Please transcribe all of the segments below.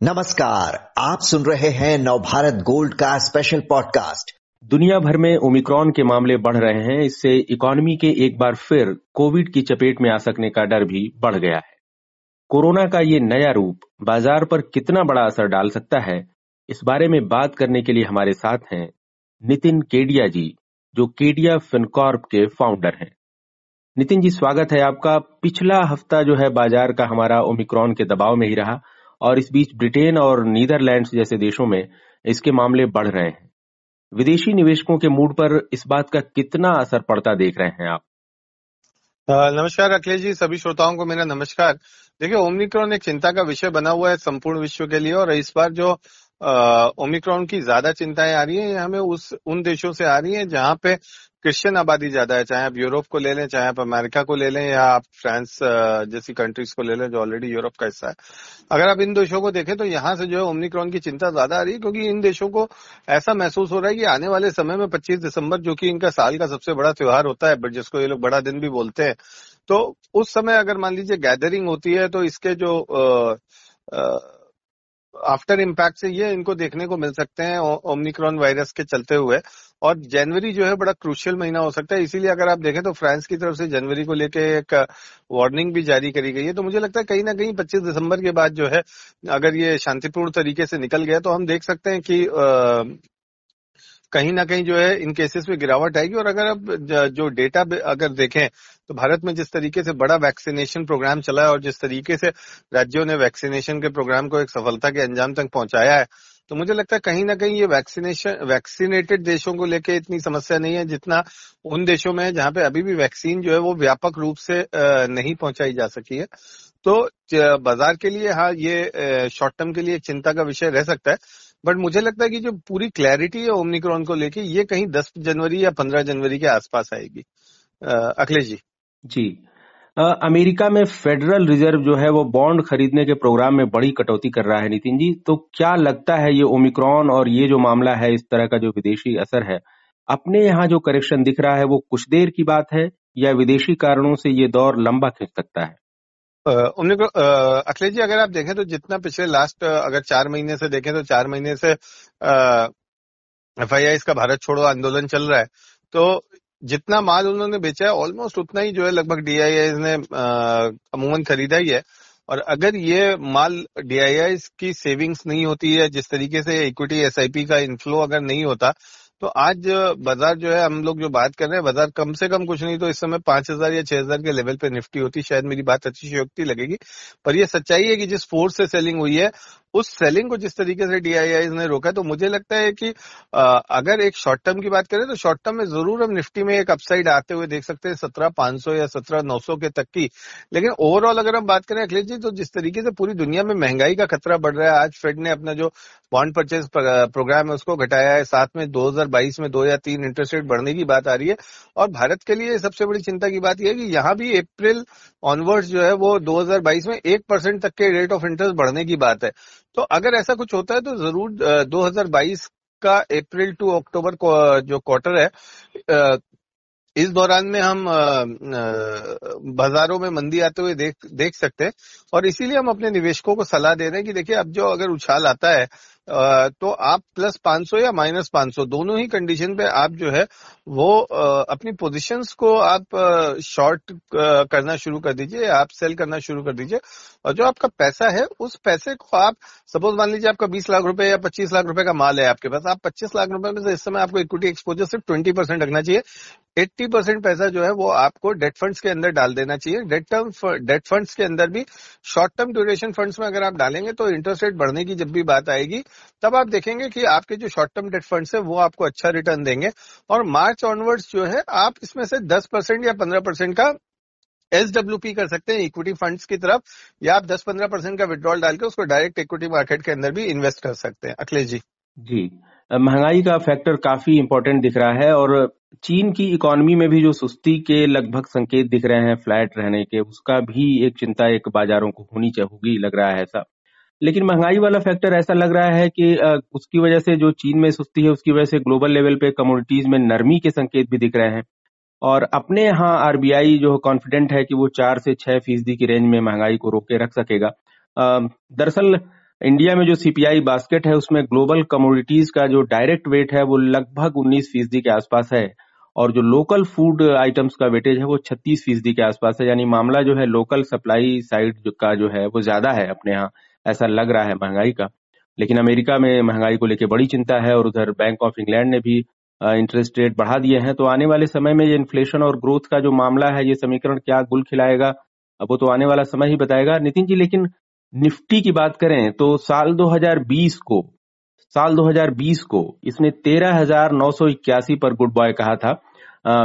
नमस्कार, आप सुन रहे हैं नवभारत गोल्ड का स्पेशल पॉडकास्ट दुनिया भर में ओमिक्रॉन के मामले बढ़ रहे हैं, इससे इकोनॉमी के एक बार फिर कोविड की चपेट में आ सकने का डर भी बढ़ गया है। कोरोना का ये नया रूप बाज़ार पर कितना बड़ा असर डाल सकता है, इस बारे में बात करने के लिए हमारे साथ हैं नितिन केडिया जी, जो केडिया फिनकॉर्प के फाउंडर हैं। नितिन जी, स्वागत है आपका। पिछला हफ़्ता जो है बाज़ार का हमारा ओमिक्रॉन के दबाव में ही रहा। और इस बीच ब्रिटेन और नीदरलैंड्स जैसे देशों में इसके मामले बढ़ रहे हैं। विदेशी निवेशकों के मूड पर इस बात का कितना असर पड़ता देख रहे हैं आप? नमस्कार अखिलेश जी, सभी श्रोताओं को मेरा नमस्कार। देखिए, ओमिक्रॉन एक चिंता का विषय बना हुआ है संपूर्ण विश्व के लिए और इस बार जो ओमिक्रॉन की ज़्यादा चिंताएँ आ रही है हमें उस, उन देशों से आ रही है जहाँ पे क्रिश्चियन आबादी ज़्यादा है, चाहे आप यूरोप को ले लें, चाहे आप अमेरिका को ले लें, या आप फ्रांस जैसी कंट्रीज़ को ले लें, जो ऑलरेडी यूरोप का हिस्सा है। अगर आप इन देशों को देखें तो यहाँ से जो है ओमनिक्रॉन की चिंता ज़्यादा आ रही है, क्योंकि इन देशों को ऐसा महसूस हो रहा है कि आने वाले समय में 25 दिसंबर, जो कि इनका साल का सबसे बड़ा त्योहार होता है बट जिसको ये लोग बड़ा दिन भी बोलते हैं तो उस समय अगर मान लीजिए गैदरिंग होती है तो इसके जो आफ्टर इम्पैक्ट से ये इनको देखने को मिल सकते हैं ओमनिक्रॉन वायरस के चलते हुए। और जनवरी जो है बड़ा क्रूशियल महीना हो सकता है। इसीलिए अगर आप देखें तो फ्रांस की तरफ़ से जनवरी को लेके एक वार्निंग भी जारी करी गई है। तो मुझे लगता है कहीं ना कहीं 25 दिसंबर के बाद जो है, अगर ये शांतिपूर्ण तरीके से निकल गया तो हम देख सकते हैं कि कहीं ना कहीं जो है इन केसेस में गिरावट आएगी। और अगर अब जो डेटा अगर देखें तो भारत में जिस तरीके से बड़ा वैक्सीनेशन प्रोग्राम चला है और जिस तरीके से राज्यों ने वैक्सीनेशन के प्रोग्राम को एक सफलता के अंजाम तक पहुँचाया है तो मुझे लगता है कहीं ना कहीं ये वैक्सीनेशन वैक्सीनेटेड देशों को लेकर इतनी समस्या नहीं है जितना उन देशों में है जहाँ पे अभी भी वैक्सीन जो है वो व्यापक रूप से नहीं पहुंचाई जा सकी है। तो बाज़ार के लिए हाँ ये शॉर्ट टर्म के लिए चिंता का विषय रह सकता है। बट मुझे लगता है कि जो पूरी क्लैरिटी है ओमनिक्रॉन को लेके, ये कहीं 10 जनवरी या 15 जनवरी के आसपास आएगी। अखिलेश जी। जी। अमेरिका में फेडरल रिज़र्व जो है, वो बॉन्ड खरीदने के प्रोग्राम में बड़ी कटौती कर रहा है, नितिन जी। तो क्या लगता है ये ओमिक्रॉन और ये जो मामला है, इस तरह का जो विदेशी असर है, अपने यहाँ जो करेक्शन दिख रहा है, वो कुछ देर की बात है या विदेशी कारणों से ये दौर लंबा खिंच सकता है? अखिलेश जी, अगर आप देखें तो जितना पिछले लास्ट अगर चार महीने से देखें तो चार महीने से एफ़ आई का भारत छोड़ो, आंदोलन चल रहा है। तो जितना माल उन्होंने बेचा है ऑलमोस्ट उतना ही जो है लगभग डीआईआई ने अमूमन खरीदा ही है। और अगर ये माल डीआईआई की सेविंग्स नहीं होती है, जिस तरीके से इक्विटी एसआईपी का इनफ्लो अगर नहीं होता तो आज बाज़ार जो है, हम लोग जो बात कर रहे हैं, बाज़ार कम से कम कुछ नहीं तो इस समय पाँच हज़ार या छह हज़ार के लेवल पे निफ्टी होती, शायद मेरी बात अच्छी शक्ति लगेगी। पर यह सच्चाई है कि जिस फोर्स से सेलिंग हुई है उस सेलिंग को जिस तरीके से डीआईआई ने रोका तो मुझे लगता है कि अगर एक शॉर्ट टर्म की बात करें तो शॉर्ट टर्म में ज़रूर हम निफ्टी में एक अपसाइड आते हुए देख सकते हैं, सत्रह पाँच सौ या सत्रह नौ सौ के तक की। लेकिन ओवरऑल अगर हम बात करें, अखिलेश जी तो जिस तरीके से पूरी दुनिया में महँगाई का खतरा बढ़ रहा है, आज फेड ने अपना जो बॉन्ड परचेज प्रोग्राम है, उसको घटाया है, साथ में 2022 में दो या तीन इंटरेस्ट रेट बढ़ने की बात आ रही है। और भारत के लिए सबसे बड़ी चिंता की बात यह है कि यहाँ भी अप्रैल ऑनवर्ड्स जो है, वो 2022 में एक परसेंट तक के रेट ऑफ़ इंटरेस्ट बढ़ने की बात है। तो अगर ऐसा कुछ होता है तो ज़रूर 2022 का अप्रैल टू अक्टूबर जो क्वार्टर है इस दौरान में हम बाजारों में मंदी आते हुए देख देख सकते हैं। और इसीलिए हम अपने निवेशकों को सलाह दे रहे हैं कि देखिए, अब जो अगर उछाल आता है तो आप प्लस 500 या माइनस 500 दोनों ही कंडीशन पे आप जो है, वो अपनी पोजीशंस को आप शॉर्ट करना शुरू कर दीजिए, आप सेल करना शुरू कर दीजिए। और जो आपका पैसा है, उस पैसे को आप सपोज़ मान लीजिए आपका 20 लाख रुपए या 25 लाख रुपए का माल है आपके पास, आप 25 लाख रुपए में से इस समय आपको इक्विटी एक्सपोजर सिर्फ़ 20 परसेंट रखना चाहिए। 80 परसेंट पैसा जो है वो आपको डेट फंड्स के अंदर डाल देना चाहिए। डेट टर्म डेट फंड्स के अंदर भी शॉर्ट टर्म ड्यूरेशन फंड्स में अगर आप डालेंगे तो इंटरेस्ट रेट बढ़ने की जब भी बात आएगी, तब आप देखेंगे कि आपके जो शॉर्ट टर्म डेट फंड्स है वो आपको अच्छा रिटर्न देंगे। और मार्च ऑनवर्ड्स जो है, आप इसमें से 10 परसेंट या 15 परसेंट का एस कर सकते हैं इक्विटी फंड्स की तरफ़, या आप 10-15 परसेंट का विड्रॉल डाल के उसको डायरेक्ट इक्विटी मार्केट के अंदर भी इन्वेस्ट कर सकते हैं। अखिलेश जी। जी। महँगाई का फैक्टर काफ़ी इंपॉर्टेंट दिख रहा है और चीन की इकोनॉमी में भी जो सुस्ती के लगभग संकेत दिख रहे हैं फ्लैट रहने के, उसका भी एक चिंता एक बाजारों को होनी चाहिए लग रहा है ऐसा। लेकिन महँगाई वाला फैक्टर ऐसा लग रहा है कि उसकी वजह से जो चीन में सुस्ती है, उसकी वजह से ग्लोबल लेवल पे कमोडिटीज में नरमी के संकेत भी दिख रहे हैं। और अपने यहाँ आरबीआई जो कॉन्फिडेंट है कि वो चार से छह फ़ीसदी की रेंज में महँगाई को रोके रख सकेगा। दरअसल इंडिया में जो सीपीआई बास्केट है, उसमें ग्लोबल कमोडिटीज का जो डायरेक्ट वेट है, वो लगभग 19 फ़ीसदी के आसपास है। और जो लोकल फ़ूड आइटम्स का वेटेज है, वो 36 फ़ीसदी के आसपास है। यानी मामला जो है लोकल सप्लाई साइड का जो है, वो ज़्यादा है अपने यहाँ। ऐसा लग रहा है महँगाई का। लेकिन अमेरिका में महँगाई को लेकर बड़ी चिंता है और उधर बैंक ऑफ़ इंग्लैंड ने भी इंटरेस्ट रेट बढ़ा दिए हैं। तो आने वाले समय में ये इन्फ्लेशन और ग्रोथ का जो मामला है, ये समीकरण क्या गुल खिलाएगा, अब वो तो आने वाला समय ही बताएगा। नितिन जी, लेकिन निफ्टी की बात करें तो साल 2020 को, साल 2020 को इसने तेरह पर गुड बॉय कहा था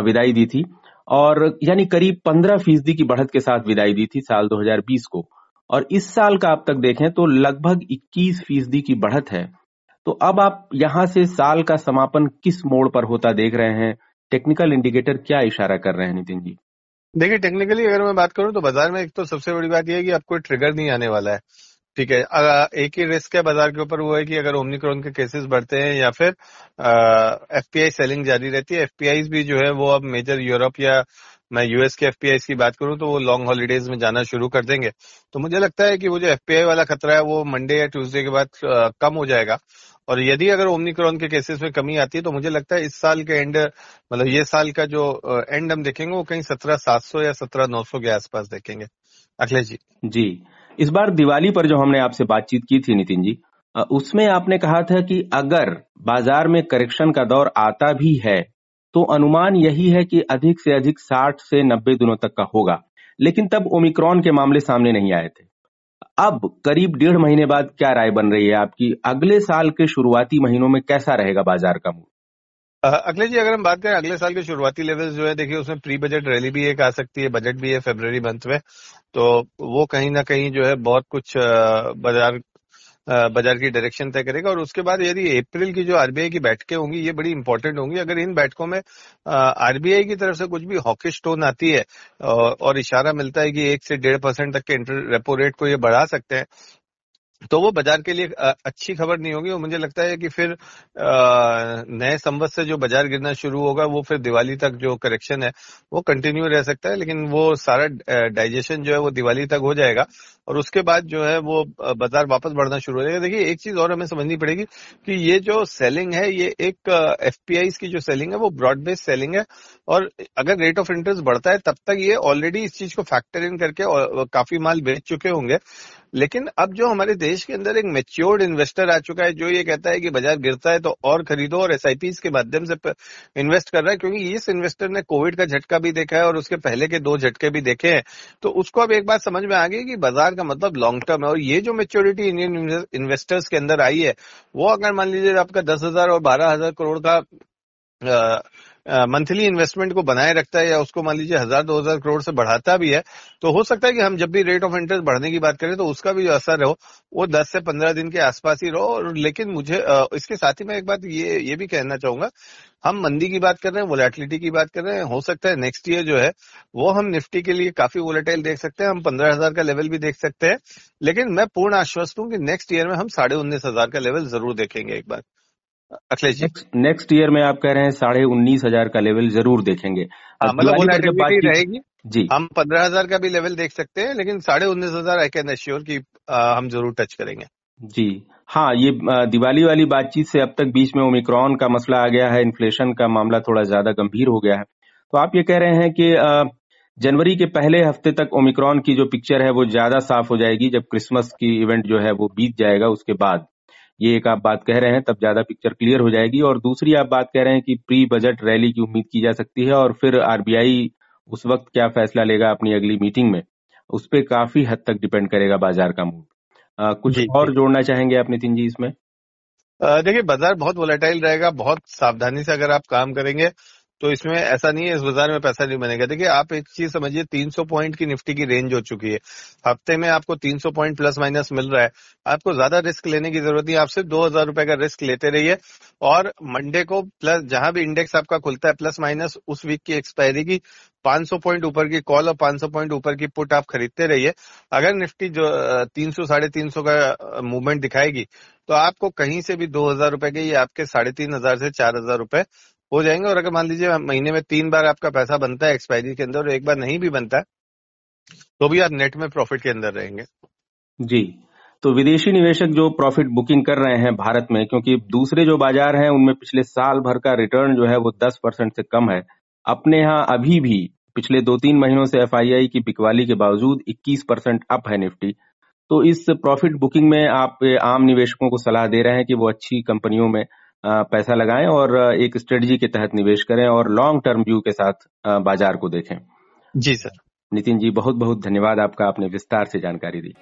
विदाई दी थी और यानी करीब पंद्रह फ़ीसदी की बढ़त के साथ विदाई दी थी साल 2020 को। और इस साल का आप तक देखें तो लगभग 21 फ़ीसदी की बढ़त है। तो अब आप यहाँ से साल का समापन किस मोड़ पर होता देख रहे हैं? टेक्निकल इंडिकेटर क्या इशारा कर रहे हैं नितिन जी? देखिए टेक्निकली अगर मैं बात करूँ तो बाज़ार में एक तो सबसे बड़ी बात यह है कि आपको ट्रिगर नहीं आने वाला है। ठीक है एक ही रिस्क है बाज़ार के ऊपर, वो है कि अगर ओमनिक्रॉन के केसेस बढ़ते हैं या फिर एफपीआई सेलिंग जारी रहती है। एफपीआई भी जो है वो अब मेजर यूरोप या मैं यूएस के एफपीआई की बात करूँ तो वो लॉन्ग हॉलीडेज में जाना शुरू कर देंगे। तो मुझे लगता है कि वो जो एफपीआई वाला खतरा है वो मंडे या ट्यूसडे के बाद कम हो जाएगा। और यदि अगर ओमनिक्रॉन के केसेस में कमी आती है तो मुझे लगता है इस साल के एंड मतलब ये साल का जो एंड हम देखेंगे, वो कहीं सत्रह सात सौ या सत्रह नौ सौ के आसपास देखेंगे। अखिलेश जी। जी। इस बार दिवाली पर जो हमने आपसे बातचीत की थी, नितिन जी उसमें आपने कहा था कि अगर बाज़ार में करेक्शन का दौर आता भी है तो अनुमान यही है कि अधिक से अधिक 60 से 90 दिनों तक का होगा। लेकिन तब ओमिक्रॉन के मामले सामने नहीं आए थे। अब करीब डेढ़ महीने बाद क्या राय बन रही है आपकी? अगले साल के शुरुआती महीनों में कैसा रहेगा बाज़ार का मूड? अगले जी, अगर हम बात करें, अगले साल के शुरुआती लेवल जो है, देखिए, उसमें प्री बजट रैली भी एक आ सकती है बजट भी है फेब्रवरी मंथ में। तो वो कहीं ना कहीं जो है, बहुत कुछ बाज़ार बाज़ार की डायरेक्शन तय करेगा और उसके बाद यदि अप्रैल की जो आरबीआई की बैठकें होंगी, ये बड़ी इंपॉर्टेंट होंगी। अगर इन बैठकों में आरबीआई की तरफ़ से कुछ भी हॉकिश टोन आती है और इशारा मिलता है कि एक से डेढ़ परसेंट तक के रेपो रेट को ये बढ़ा सकते हैं तो वो बाज़ार के लिए अच्छी खबर नहीं होगी। और मुझे लगता है कि फिर नए संबत से जो बाज़ार गिरना शुरू होगा, वो फिर दिवाली तक जो करेक्शन है, वो कंटिन्यू रह सकता है, लेकिन वो सारा डाइजेशन जो है वो दिवाली तक हो जाएगा। और उसके बाद जो है वो बाज़ार वापस बढ़ना शुरू हो जाएगा। देखिए, एक चीज़ और हमें समझनी पड़ेगी कि ये जो सेलिंग है, ये एक एफ़ की जो सेलिंग है, वो ब्रॉड बेस्ड सेलिंग है। और अगर रेट ऑफ़ इंटरेस्ट बढ़ता है, तब तक ये ऑलरेडी इस चीज़ को फैक्टर इन करके काफ़ी माल बेच चुके होंगे। लेकिन अब जो हमारे देश के अंदर एक मेच्योर्ड इन्वेस्टर आ चुका है, जो ये कहता है कि बाज़ार गिरता है तो और खरीदो और एस के माध्यम से इन्वेस्ट कर रहा है, क्योंकि इस इन्वेस्टर ने कोविड का झटका भी देखा है और उसके पहले के दो झटके भी देखे हैं। तो उसको अब एक बात समझ में आ गई कि बाज़ार का मतलब लॉन्ग टर्म है। और ये जो मेच्योरिटी इंडियन इन्वेस्टर्स के अंदर आई है, वो अगर मान लीजिए आपका दस हज़ार और बारह हज़ार करोड़ का मंथली इन्वेस्टमेंट को बनाए रखता है या उसको मान लीजिए हज़ार, दो हज़ार करोड़ से बढ़ाता भी है तो हो सकता है कि हम जब भी रेट ऑफ़ इंटरेस्ट बढ़ने की बात करें तो उसका भी जो असर हो, वो दस से पंद्रह दिन के आसपास ही रहो। और लेकिन मुझे इसके साथ ही मैं एक बात ये ये भी कहना चाहूँगा, हम मंदी की बात कर रहे हैं वोलेटिलिटी की बात कर रहे हैं, हो सकता है नेक्स्ट ईयर जो है, वो हम निफ्टी के लिए काफ़ी वोलेटाइल देख सकते हैं, हम पंद्रह हज़ार का लेवल भी देख सकते हैं, लेकिन मैं पूर्ण आश्वस्त हूँ कि नेक्स्ट ईयर में हम साढ़े उन्नीस हज़ार का लेवल ज़रूर देखेंगे एक बार। अखिलेश जी। नेक्स्ट ईयर में आप कह रहे हैं साढ़े उन्नीस हज़ार का लेवल ज़रूर देखेंगे। हाँ, मतलब रहेगी। जी। हम पंद्रह हज़ार का भी लेवल देख सकते हैं लेकिन साढ़े उन्नीस हज़ार आई कैन एश्योर की हम ज़रूर टच करेंगे। जी। हाँ ये दिवाली वाली बातचीत से अब तक बीच में ओमिक्रॉन का मसला आ गया है इन्फ्लेशन का मामला थोड़ा ज़्यादा गंभीर हो गया है। तो आप ये कह रहे हैं कि जनवरी के पहले हफ़्ते तक ओमिक्रॉन की जो पिक्चर है वो ज़्यादा साफ़ हो जाएगी जब क्रिसमस की इवेंट जो है वो बीत जाएगा उसके बाद। ये एक आप बात कह रहे हैं तब ज़्यादा पिक्चर क्लियर हो जाएगी। और दूसरी आप बात कह रहे हैं कि प्री बजट रैली की उम्मीद की जा सकती है और फिर आरबीआई उस वक्त क्या फैसला लेगा अपनी अगली मीटिंग में उस पर काफ़ी हद तक डिपेंड करेगा बाज़ार का मूड कुछ जी, और जोड़ना चाहेंगे आप नितिन जी इसमें? देखिए बाज़ार बहुत वोलेटाइल रहेगा बहुत सावधानी से अगर आप काम करेंगे तो इसमें ऐसा नहीं है, इस बाज़ार में पैसा नहीं बनेगा। देखिए, आप एक चीज़ समझिए 300 पॉइंट की निफ्टी की रेंज हो चुकी है। हफ़्ते में आपको 300 पॉइंट प्लस माइनस मिल रहा है। आपको ज़्यादा रिस्क लेने की ज़रूरत नहीं, आप सिर्फ़ दो हज़ार रुपए का रिस्क लेते रहिए। और मंडे को प्लस, जहाँ भी इंडेक्स आपका खुलता है, प्लस माइनस उस वीक की एक्सपायरी की 500 पॉइंट ऊपर की कॉल और 500 पॉइंट ऊपर की पुट आप खरीदते रहिए। अगर निफ्टी जो, तीन सौ, साढ़े तीन सौ का मूवमेंट दिखाएगी तो आपको कहीं से भी दो हज़ार रुपए के, ये आपके साढ़े तीन हज़ार से चार हज़ार रुपए हो जाएँगे। और अगर मान लीजिए महीने में तीन बार आपका पैसा बनता है एक्सपायरी के अंदर और एक बार नहीं भी बनता तो भी आप नेट में प्रॉफिट के अंदर रहेंगे। जी। तो विदेशी निवेशक जो प्रॉफिट बुकिंग कर रहे हैं भारत में, क्योंकि दूसरे जो बाज़ार हैं, उनमें पिछले साल भर का रिटर्न जो है वो 10 परसेंट से कम है। अपने यहाँ अभी भी पिछले दो तीन महीनों से एफआईआई की बिकवाली के बावजूद 21 परसेंट अप है निफ्टी। तो इस प्रॉफिट बुकिंग में आप आम निवेशकों को सलाह दे रहे हैं कि वो अच्छी कंपनियों में पैसा लगाएँ और एक स्ट्रेटजी के तहत निवेश करें और लॉन्ग टर्म व्यू के साथ बाज़ार को देखें। जी सर। नितिन जी बहुत बहुत धन्यवाद आपका आपने विस्तार से जानकारी दी।